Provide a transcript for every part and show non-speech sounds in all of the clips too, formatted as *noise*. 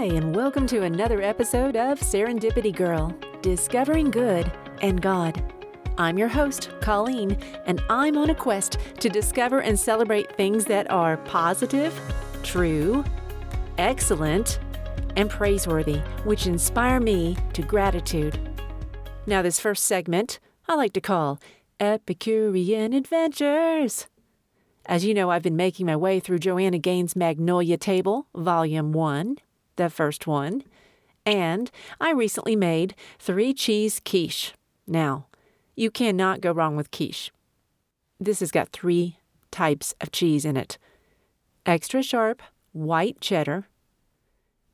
Hi, and welcome to another episode of Serendipity Girl Discovering Good and God. I'm your host, Colleen, and I'm on a quest to discover and celebrate things that are positive, true, excellent, and praiseworthy, which inspire me to gratitude. Now, this first segment I like to call Epicurean Adventures. As you know, I've been making my way through Joanna Gaines' Magnolia Table, Volume 1, the first one, and I recently made three cheese quiche. Now, you cannot go wrong with quiche. This has got three types of cheese in it extra sharp white cheddar,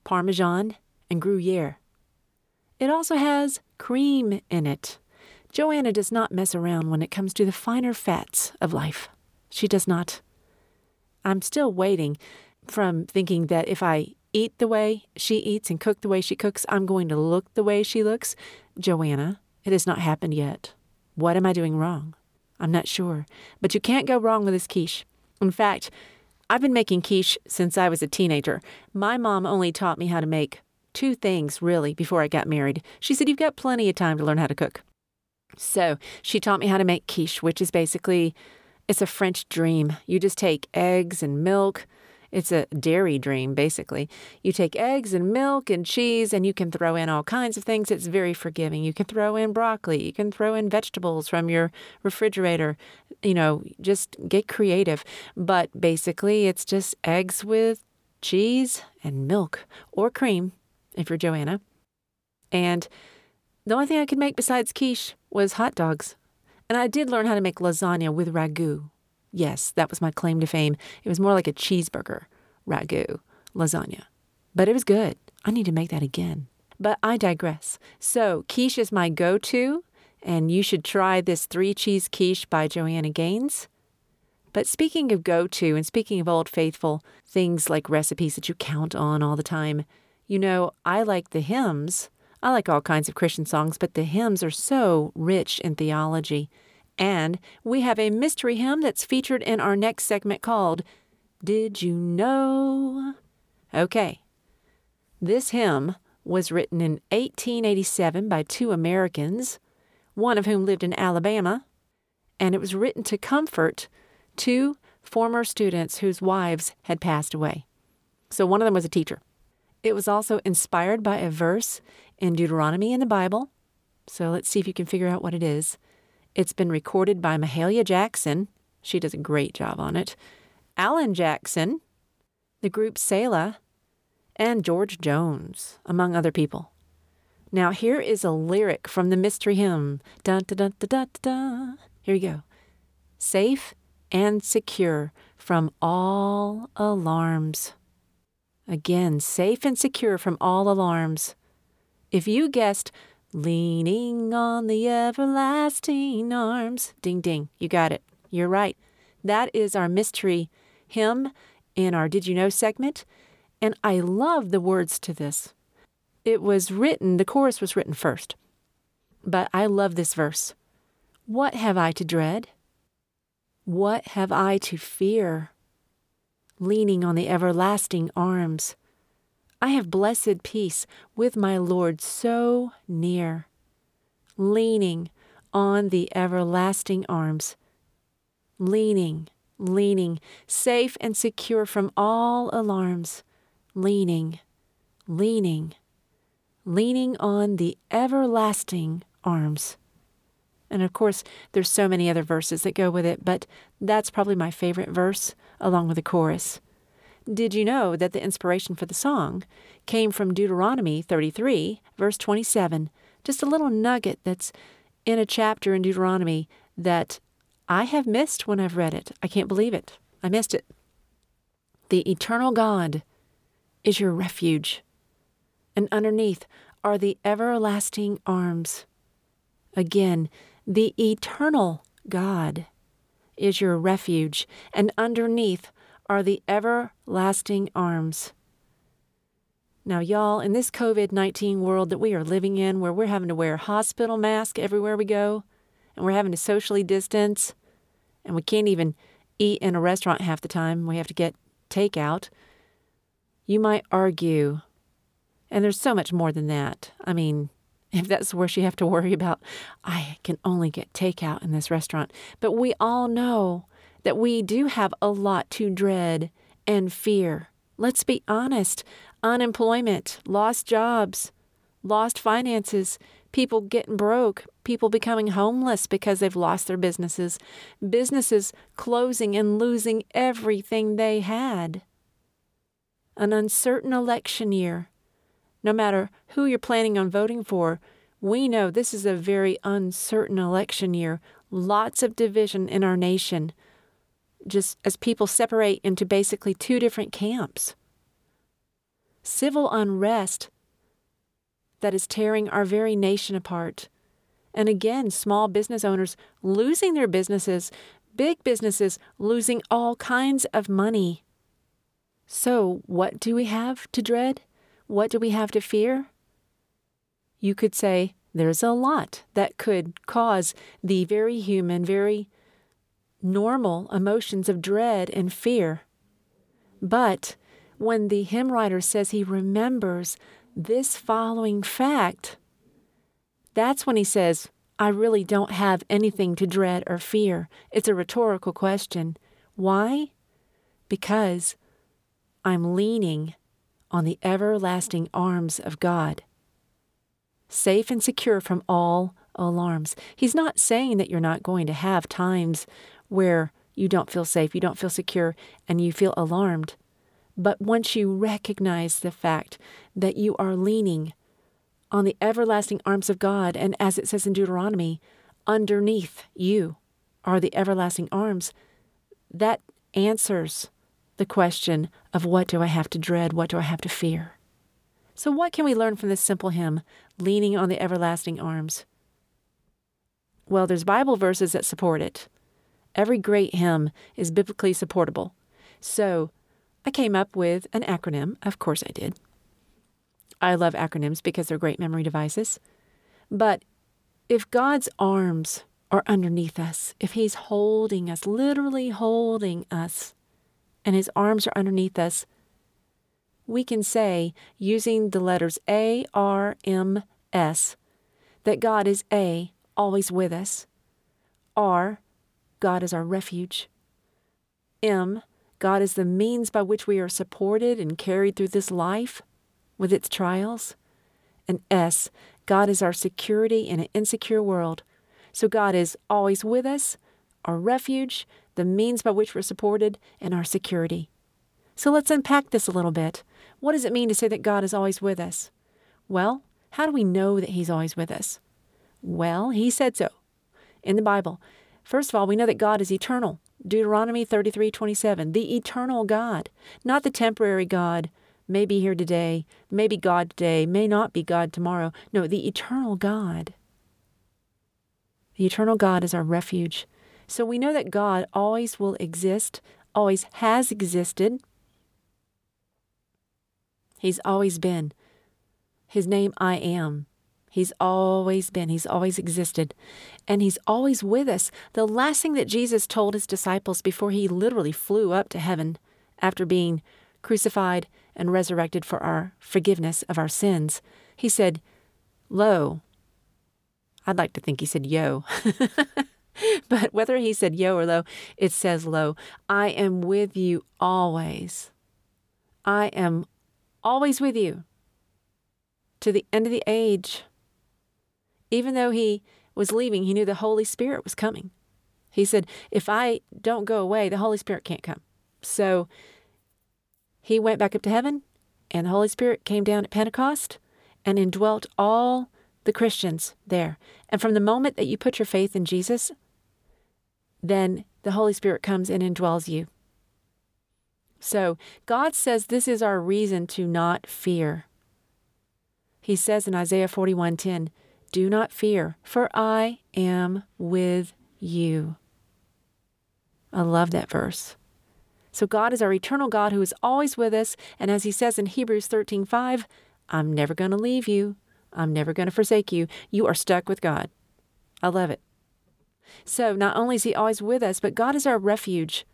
Parmesan, and Gruyere. It also has cream in it. Joanna does not mess around when it comes to the finer fats of life. She does not. I'm still waiting from thinking that if I eat the way she eats and cook the way she cooks, I'm going to look the way she looks. Joanna, it has not happened yet. What am I doing wrong? I'm not sure. But you can't go wrong with this quiche. In fact, I've been making quiche since I was a teenager. My mom only taught me how to make two things, really, before I got married. She said, You've got plenty of time to learn how to cook. So she taught me how to make quiche, which is basically it's a French dream. You just take eggs and milk. It's a dairy dream, basically. You take eggs and milk and cheese, and you can throw in all kinds of things. It's very forgiving. You can throw in broccoli. You can throw in vegetables from your refrigerator. You know, just get creative. But basically, it's just eggs with cheese and milk or cream, if you're Joanna. And the only thing I could make besides quiche was hot dogs. And I did learn how to make lasagna with ragu. Yes, that was my claim to fame. It was more like a cheeseburger, ragu, lasagna. But it was good. I need to make that again. But I digress. So, quiche is my go to, and you should try this three cheese quiche by Joanna Gaines. But speaking of go to, and speaking of Old Faithful, things like recipes that you count on all the time, you know, I like the hymns I like all kinds of Christian songs, but the hymns are so rich in theology. And we have a mystery hymn that's featured in our next segment called Did You Know? Okay. This hymn was written in 1887 by two Americans, one of whom lived in Alabama, and it was written to comfort two former students whose wives had passed away. So one of them was a teacher. It was also inspired by a verse in Deuteronomy in the Bible. So let's see if you can figure out what it is. It's been recorded by Mahalia Jackson. She does a great job on it. Alan Jackson, the group Selah, and George Jones, among other people. Now, here is a lyric from the mystery hymn. Dun, dun, dun. Here you go. Safe and secure from all alarms. Again, safe and secure from all alarms. If you guessed leaning on the everlasting arms, ding ding, you got it. You're right. That is our mystery hymn in our Did You Know segment. And I love the words to this. It was written, the chorus was written first. But I love this verse. What have I to dread? What have I to fear? Leaning on the everlasting arms. I have blessed peace with my Lord so near, leaning on the everlasting arms, leaning, leaning, safe and secure from all alarms, leaning, leaning, leaning on the everlasting arms. And of course, there's so many other verses that go with it, but that's probably my favorite verse, along with the chorus. Did you know that the inspiration for the song came from Deuteronomy 33, verse 27? Just a little nugget that's in a chapter in Deuteronomy that I have missed when I've read it. I can't believe it. I missed it. The eternal God is your refuge, and underneath are the everlasting arms. Again, the eternal God is your refuge, and underneath are the everlasting arms. Now, y'all, in this COVID 19 world that we are living in, where we're having to wear hospital mask everywhere we go, and we're having to socially distance, and we can't even eat in a restaurant half the time, we have to get takeout, you might argue And there's so much more than that. I mean, *laughs* if that's the worst you have to worry about, I can only get takeout in this restaurant. But we all know that we do have a lot to dread and fear. Let's be honest unemployment, lost jobs, lost finances, people getting broke, people becoming homeless because they've lost their businesses, businesses closing and losing everything they had. An uncertain election year, no matter who you're planning on voting for, we know this is a very uncertain election year. Lots of division in our nation, just as people separate into basically two different camps. Civil unrest that is tearing our very nation apart. And again, small business owners losing their businesses, big businesses losing all kinds of money. So, what do we have to dread? What do we have to fear? You could say there's a lot that could cause the very human, very normal emotions of dread and fear. But when the hymn writer says he remembers this following fact, that's when he says, I really don't have anything to dread or fear. It's a rhetorical question. Why? Because I'm leaning on the everlasting arms of God, safe and secure from all alarms. He's not saying that you're not going to have times where you don't feel safe, you don't feel secure, and you feel alarmed. But once you recognize the fact that you are leaning on the everlasting arms of God, and as it says in Deuteronomy, underneath you are the everlasting arms, that answers the question of what do I have to dread? What do I have to fear? So, what can we learn from this simple hymn, Leaning on the Everlasting Arms? Well, there's Bible verses that support it. Every great hymn is biblically supportable. So, I came up with an acronym. Of course, I did. I love acronyms because they're great memory devices. But if God's arms are underneath us, if He's holding us, literally holding us, and his arms are underneath us, we can say, using the letters A, R, M, S, that God is A, always with us. R, God is our refuge. M, God is the means by which we are supported and carried through this life with its trials. And S, God is our security in an insecure world. So God is always with us, our refuge, the means by which we're supported, and our security. So let's unpack this a little bit. What does it mean to say that God is always with us? Well, how do we know that He's always with us? Well, He said so in the Bible. First of all, we know that God is eternal. Deuteronomy 33 27, the eternal God, not the temporary God, may be here today, may be God today, may not be God tomorrow. No, the eternal God. The eternal God is our refuge. So we know that God always will exist, always has existed. He's always been. His name, I am. He's always been. He's always existed. And He's always with us. The last thing that Jesus told His disciples before He literally flew up to heaven after being crucified and resurrected for our forgiveness of our sins, He said, Lo, I'd like to think He said, Yo. *laughs* but whether he said yo or lo, it says lo. I am with you always. I am always with you to the end of the age. Even though he was leaving, he knew the Holy Spirit was coming. He said, If I don't go away, the Holy Spirit can't come. So he went back up to heaven, and the Holy Spirit came down at Pentecost and indwelt all the Christians there. And from the moment that you put your faith in Jesus, then the Holy Spirit comes and indwells you. So God says this is our reason to not fear. He says in Isaiah 41:10, "Do not fear, for I am with you." I love that verse. So God is our eternal God who is always with us, and as he says in Hebrews 13:5, I'm never going to leave you. I'm never going to forsake you. You are stuck with God. I love it. So not only is He always with us, but God is our refuge.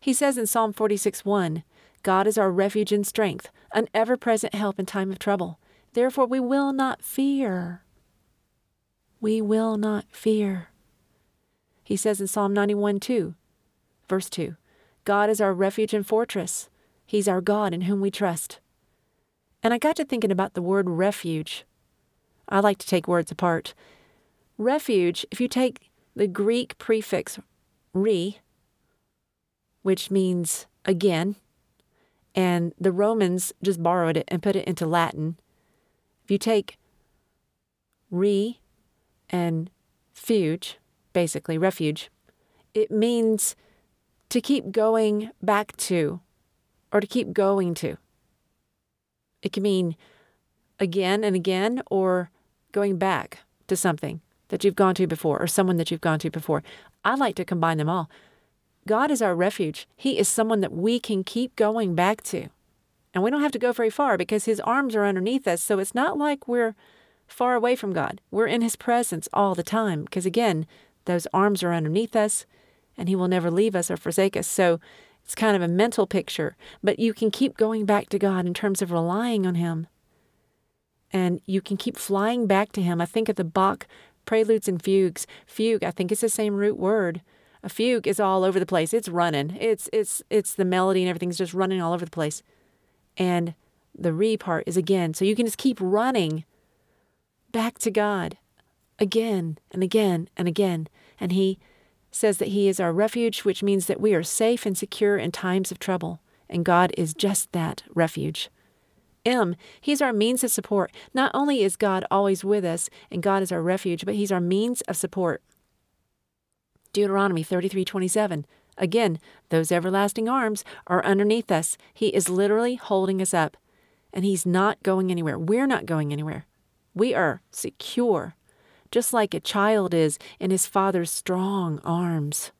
He says in Psalm 46 1, God is our refuge and strength, an ever present help in time of trouble. Therefore, we will not fear. We will not fear. He says in Psalm 91 2, verse 2 God is our refuge and fortress. He's our God in whom we trust. And I got to thinking about the word refuge. I like to take words apart. Refuge, if you take the Greek prefix re, which means again, and the Romans just borrowed it and put it into Latin. If you take re and fuge, basically refuge, it means to keep going back to or to keep going to. It can mean again and again or going back to something that you've gone to before or someone that you've gone to before. I like to combine them all. God is our refuge. He is someone that we can keep going back to. And we don't have to go very far because His arms are underneath us. So it's not like we're far away from God. We're in His presence all the time because, again, those arms are underneath us and He will never leave us or forsake us. So it's kind of a mental picture, but you can keep going back to God in terms of relying on Him. And you can keep flying back to Him. I think of the Bach preludes and fugues. Fugue, I think it's the same root word. A fugue is all over the place. It's running. It's it's it's the melody and everything's just running all over the place. And the re part is again. So you can just keep running back to God again and again and again. And he says that he is our refuge, which means that we are safe and secure in times of trouble. And God is just that refuge. M, He's our means of support. Not only is God always with us and God is our refuge, but He's our means of support. Deuteronomy 33 27. Again, those everlasting arms are underneath us. He is literally holding us up, and He's not going anywhere. We're not going anywhere. We are secure, just like a child is in his father's strong arms.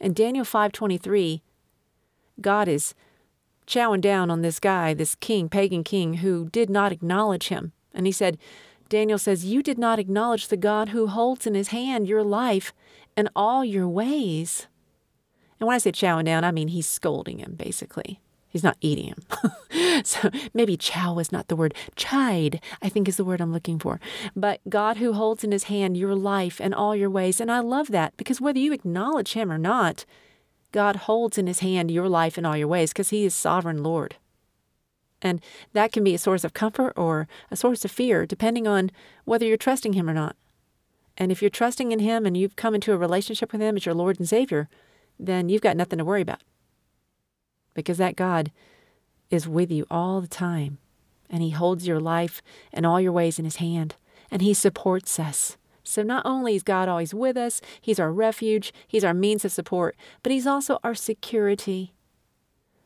In Daniel 5:23, God is chowing down on this guy, this king, pagan king, who did not acknowledge him. And he said, Daniel says, You did not acknowledge the God who holds in his hand your life and all your ways. And when I say chowing down, I mean he's scolding him, basically. He's not eating him. *laughs* so maybe chow is not the word. Chide, I think, is the word I'm looking for. But God who holds in his hand your life and all your ways. And I love that because whether you acknowledge him or not, God holds in his hand your life and all your ways because he is sovereign Lord. And that can be a source of comfort or a source of fear, depending on whether you're trusting him or not. And if you're trusting in him and you've come into a relationship with him as your Lord and Savior, then you've got nothing to worry about. Because that God is with you all the time, and he holds your life and all your ways in his hand, and he supports us. So not only is God always with us, He's our refuge, He's our means of support, but He's also our security.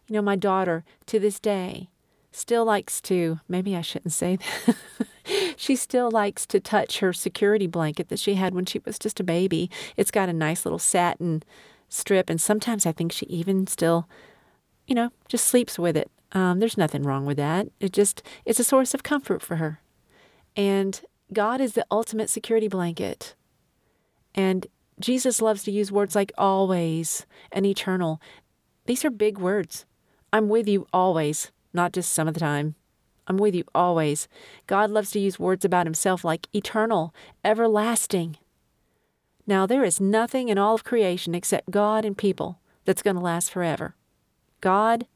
You know, my daughter to this day still likes to, maybe I shouldn't say that. *laughs* she still likes to touch her security blanket that she had when she was just a baby. It's got a nice little satin strip, and sometimes I think she even still, you know, just sleeps with it. Um, there's nothing wrong with that. It just, it's a source of comfort for her. And God is the ultimate security blanket. And Jesus loves to use words like always and eternal. These are big words. I'm with you always, not just some of the time. I'm with you always. God loves to use words about himself like eternal, everlasting. Now, there is nothing in all of creation except God and people that's going to last forever. God,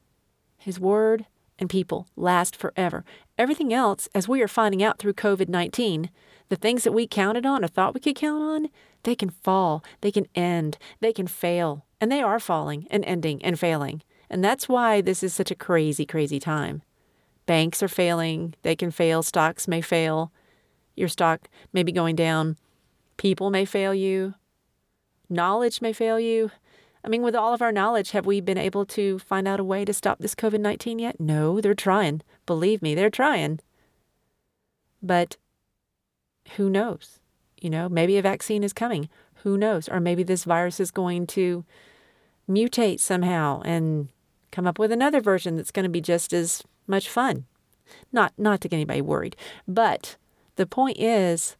His Word, and people last forever. Everything else, as we are finding out through COVID 19, the things that we counted on or thought we could count on, they can fall, they can end, they can fail. And they are falling and ending and failing. And that's why this is such a crazy, crazy time. Banks are failing, they can fail, stocks may fail, your stock may be going down, people may fail you, knowledge may fail you. I mean, with all of our knowledge, have we been able to find out a way to stop this COVID 19 yet? No, they're trying. Believe me, they're trying. But who knows? You know, maybe a vaccine is coming. Who knows? Or maybe this virus is going to mutate somehow and come up with another version that's going to be just as much fun. Not not to get anybody worried, but the point is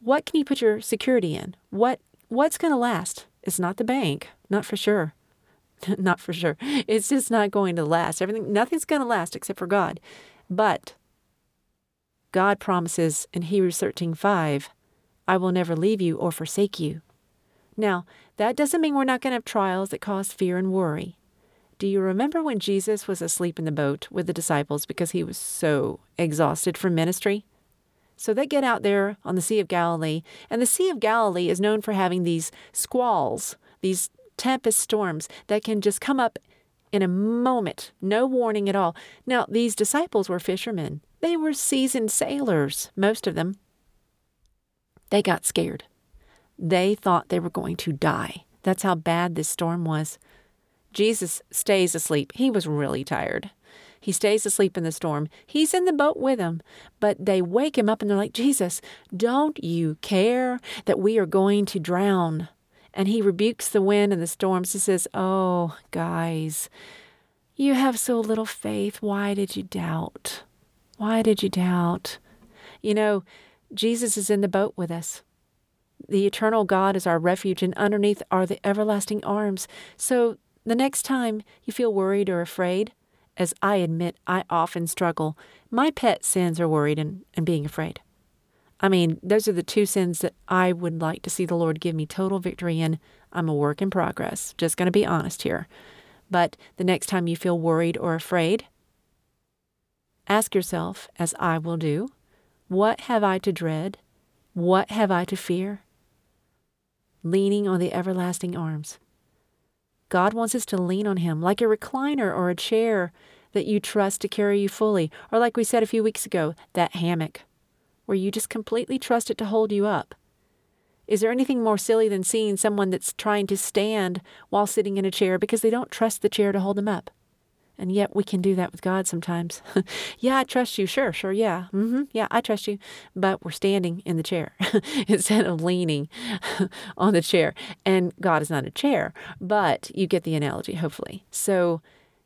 what can you put your security in? What what's going to last? It's not the bank, not for sure. *laughs* not for sure. It's just not going to last. Everything, nothing's going to last except for God. But God promises in Hebrews 13 5, I will never leave you or forsake you. Now, that doesn't mean we're not going to have trials that cause fear and worry. Do you remember when Jesus was asleep in the boat with the disciples because he was so exhausted from ministry? So they get out there on the Sea of Galilee, and the Sea of Galilee is known for having these squalls, these tempest storms that can just come up in a moment, no warning at all. Now, these disciples were fishermen. They were seasoned sailors, most of them. They got scared. They thought they were going to die. That's how bad this storm was. Jesus stays asleep. He was really tired. He stays asleep in the storm. He's in the boat with them, but they wake him up and they're like, Jesus, don't you care that we are going to drown? And he rebukes the wind and the storms. He says, Oh, guys, you have so little faith. Why did you doubt? Why did you doubt? You know, Jesus is in the boat with us. The eternal God is our refuge, and underneath are the everlasting arms. So the next time you feel worried or afraid, as I admit I often struggle, my pet sins are worried and, and being afraid. I mean, those are the two sins that I would like to see the Lord give me total victory in. I'm a work in progress, just going to be honest here. But the next time you feel worried or afraid, ask yourself, as I will do, what have I to dread? What have I to fear? Leaning on the everlasting arms. God wants us to lean on Him like a recliner or a chair that you trust to carry you fully, or like we said a few weeks ago, that hammock, where you just completely trust it to hold you up. Is there anything more silly than seeing someone that's trying to stand while sitting in a chair because they don't trust the chair to hold them up? And yet we can do that with God sometimes. *laughs* yeah, I trust you. Sure, sure. Yeah. Mm-hmm. Yeah, I trust you. But we're standing in the chair *laughs* instead of leaning *laughs* on the chair. And God is not a chair, but you get the analogy, hopefully. So,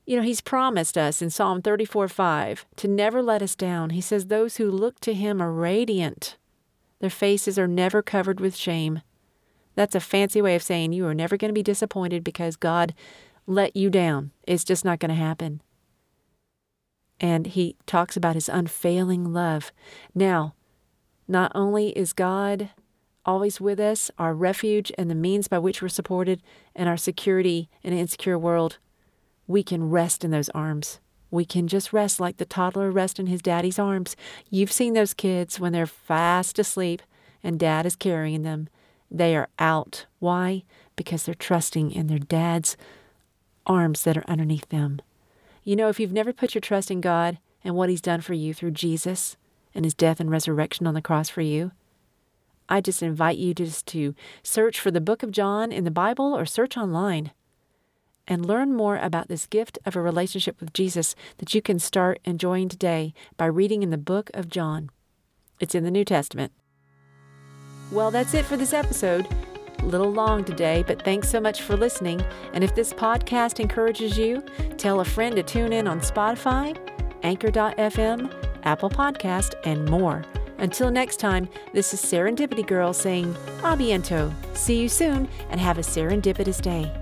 you know, He's promised us in Psalm 34 5 to never let us down. He says, Those who look to Him are radiant, their faces are never covered with shame. That's a fancy way of saying you are never going to be disappointed because God let you down. It's just not going to happen. And he talks about his unfailing love. Now, not only is God always with us, our refuge and the means by which we're supported, and our security in an insecure world, we can rest in those arms. We can just rest like the toddler rests in his daddy's arms. You've seen those kids when they're fast asleep and dad is carrying them. They are out. Why? Because they're trusting in their dad's arms that are underneath them. You know, if you've never put your trust in God and what He's done for you through Jesus and His death and resurrection on the cross for you, I just invite you just to search for the book of John in the Bible or search online and learn more about this gift of a relationship with Jesus that you can start enjoying today by reading in the book of John. It's in the New Testament. Well, that's it for this episode little long today, but thanks so much for listening. And if this podcast encourages you, tell a friend to tune in on Spotify, Anchor.fm, Apple Podcast, and more. Until next time, this is Serendipity Girl saying, À bientôt. See you soon and have a serendipitous day.